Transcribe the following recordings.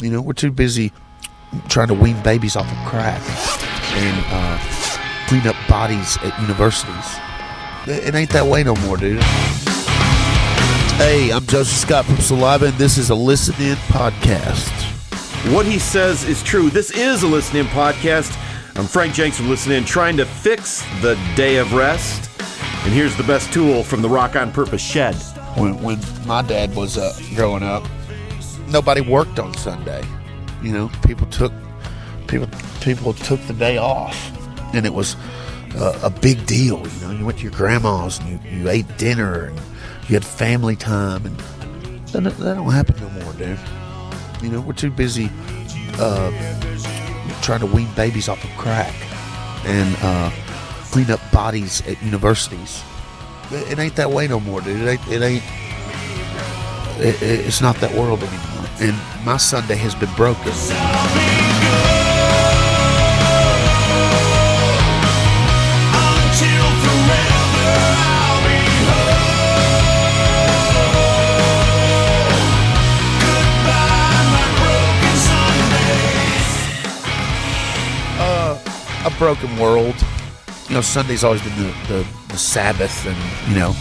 You know, we're too busy trying to wean babies off of crack and uh, clean up bodies at universities. It it ain't that way no more, dude. Hey, I'm Joseph Scott from Saliva, and this is a Listen In podcast. What he says is true. This is a Listen In podcast. I'm Frank Jenks from Listen In, trying to fix the day of rest. And here's the best tool from the Rock on Purpose shed. When when my dad was uh, growing up, nobody worked on Sunday. You know, people took people people took the day off, and it was uh, a big deal. You know, you went to your grandma's and you, you ate dinner and you had family time, and that, that don't happen no more, dude. You know, we're too busy uh, trying to wean babies off of crack and uh, clean up bodies at universities. It, it ain't that way no more, dude. It ain't. It ain't it, it- it's not that world anymore. And my Sunday has been broken. Until forever I'll be whole. Goodbye, my broken Sunday. Uh, a broken world. You know, Sunday's always been the, the, the Sabbath, and you know,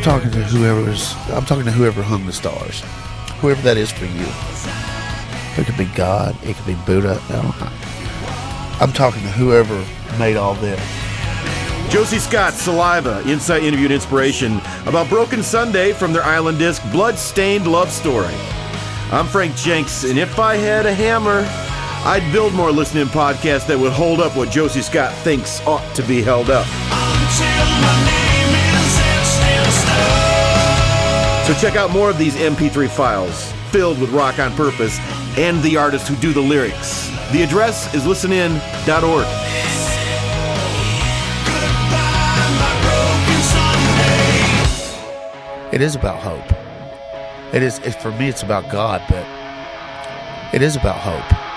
I'm talking to whoever's. I'm talking to whoever hung the stars, whoever that is for you. It could be God. It could be Buddha. I don't know. I'm talking to whoever made all this. Josey Scott, Saliva, Insight Interview and Inspiration about Broken Sunday from their island disc Blood-Stained Love Story. I'm Frank Jenks, and if I had a hammer, I'd build more listening podcasts that would hold up what Josey Scott thinks ought to be held up. So check out more of these MP3 files filled with rock on purpose and the artists who do the lyrics. The address is listenin.org. It is about hope. It is. It, for me, it's about God, but it is about hope.